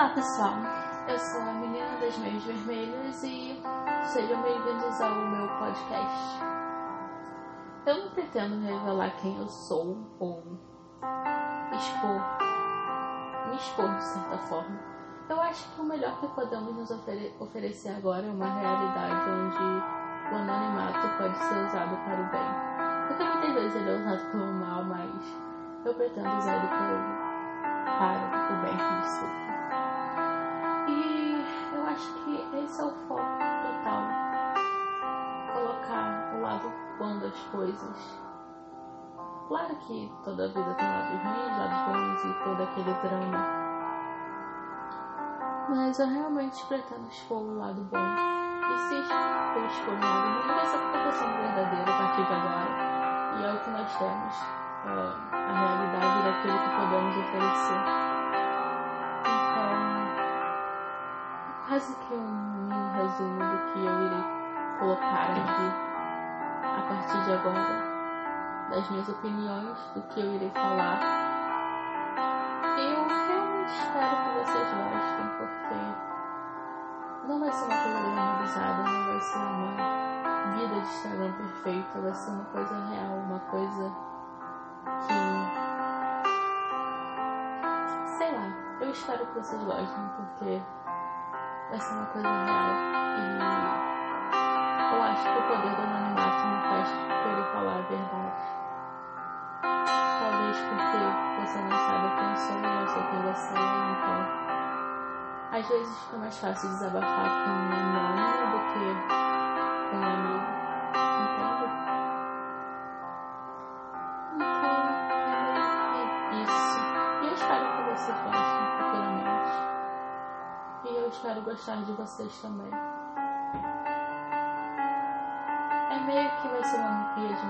Olá pessoal, eu sou a menina das meias vermelhas e sejam bem-vindos ao meu podcast. Eu não pretendo revelar quem eu sou ou expor, me expor de certa forma. Eu acho que o melhor que podemos nos ofere oferecer agora é uma realidade onde o anonimato pode ser usado para o bem. Porque muitas vezes ele é usado pelo mal, mas eu pretendo usar ele para o bem, desculpa. E eu acho que esse é o foco total. Colocar o lado bom das coisas. Claro que toda vida tem lados ruins, lados bons e todo aquele drama. Mas eu realmente pretendo expor o lado bom. E se eu expor o lado bom, vai ser porque eu verdadeira a partir de agora. E é o que nós temos. É a realidade daquilo que podemos oferecer. Quase que um resumo do que eu irei colocar aqui a partir de agora, das minhas opiniões, do que eu irei falar. Eu realmente espero que vocês gostem, porque não vai ser uma coisa normalizada, não vai ser uma vida de Instagram perfeita, vai ser uma coisa real, uma coisa que. sei lá, eu espero que vocês gostem, porque vai ser uma coisa real. E eu acho que o poder do anonimato me faz querer falar a verdade. Talvez porque você não sabe quem sou eu sei quem você é, então. Às vezes fica mais fácil desabafar com um anônimo do que com um amigo. Entende? Então, é isso. E eu espero que vocês gostem gostar de vocês também. É meio que vai ser uma guia de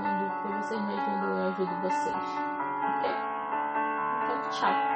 e vocês me ajudam e eu ajudo vocês. Ok? Então, tchau.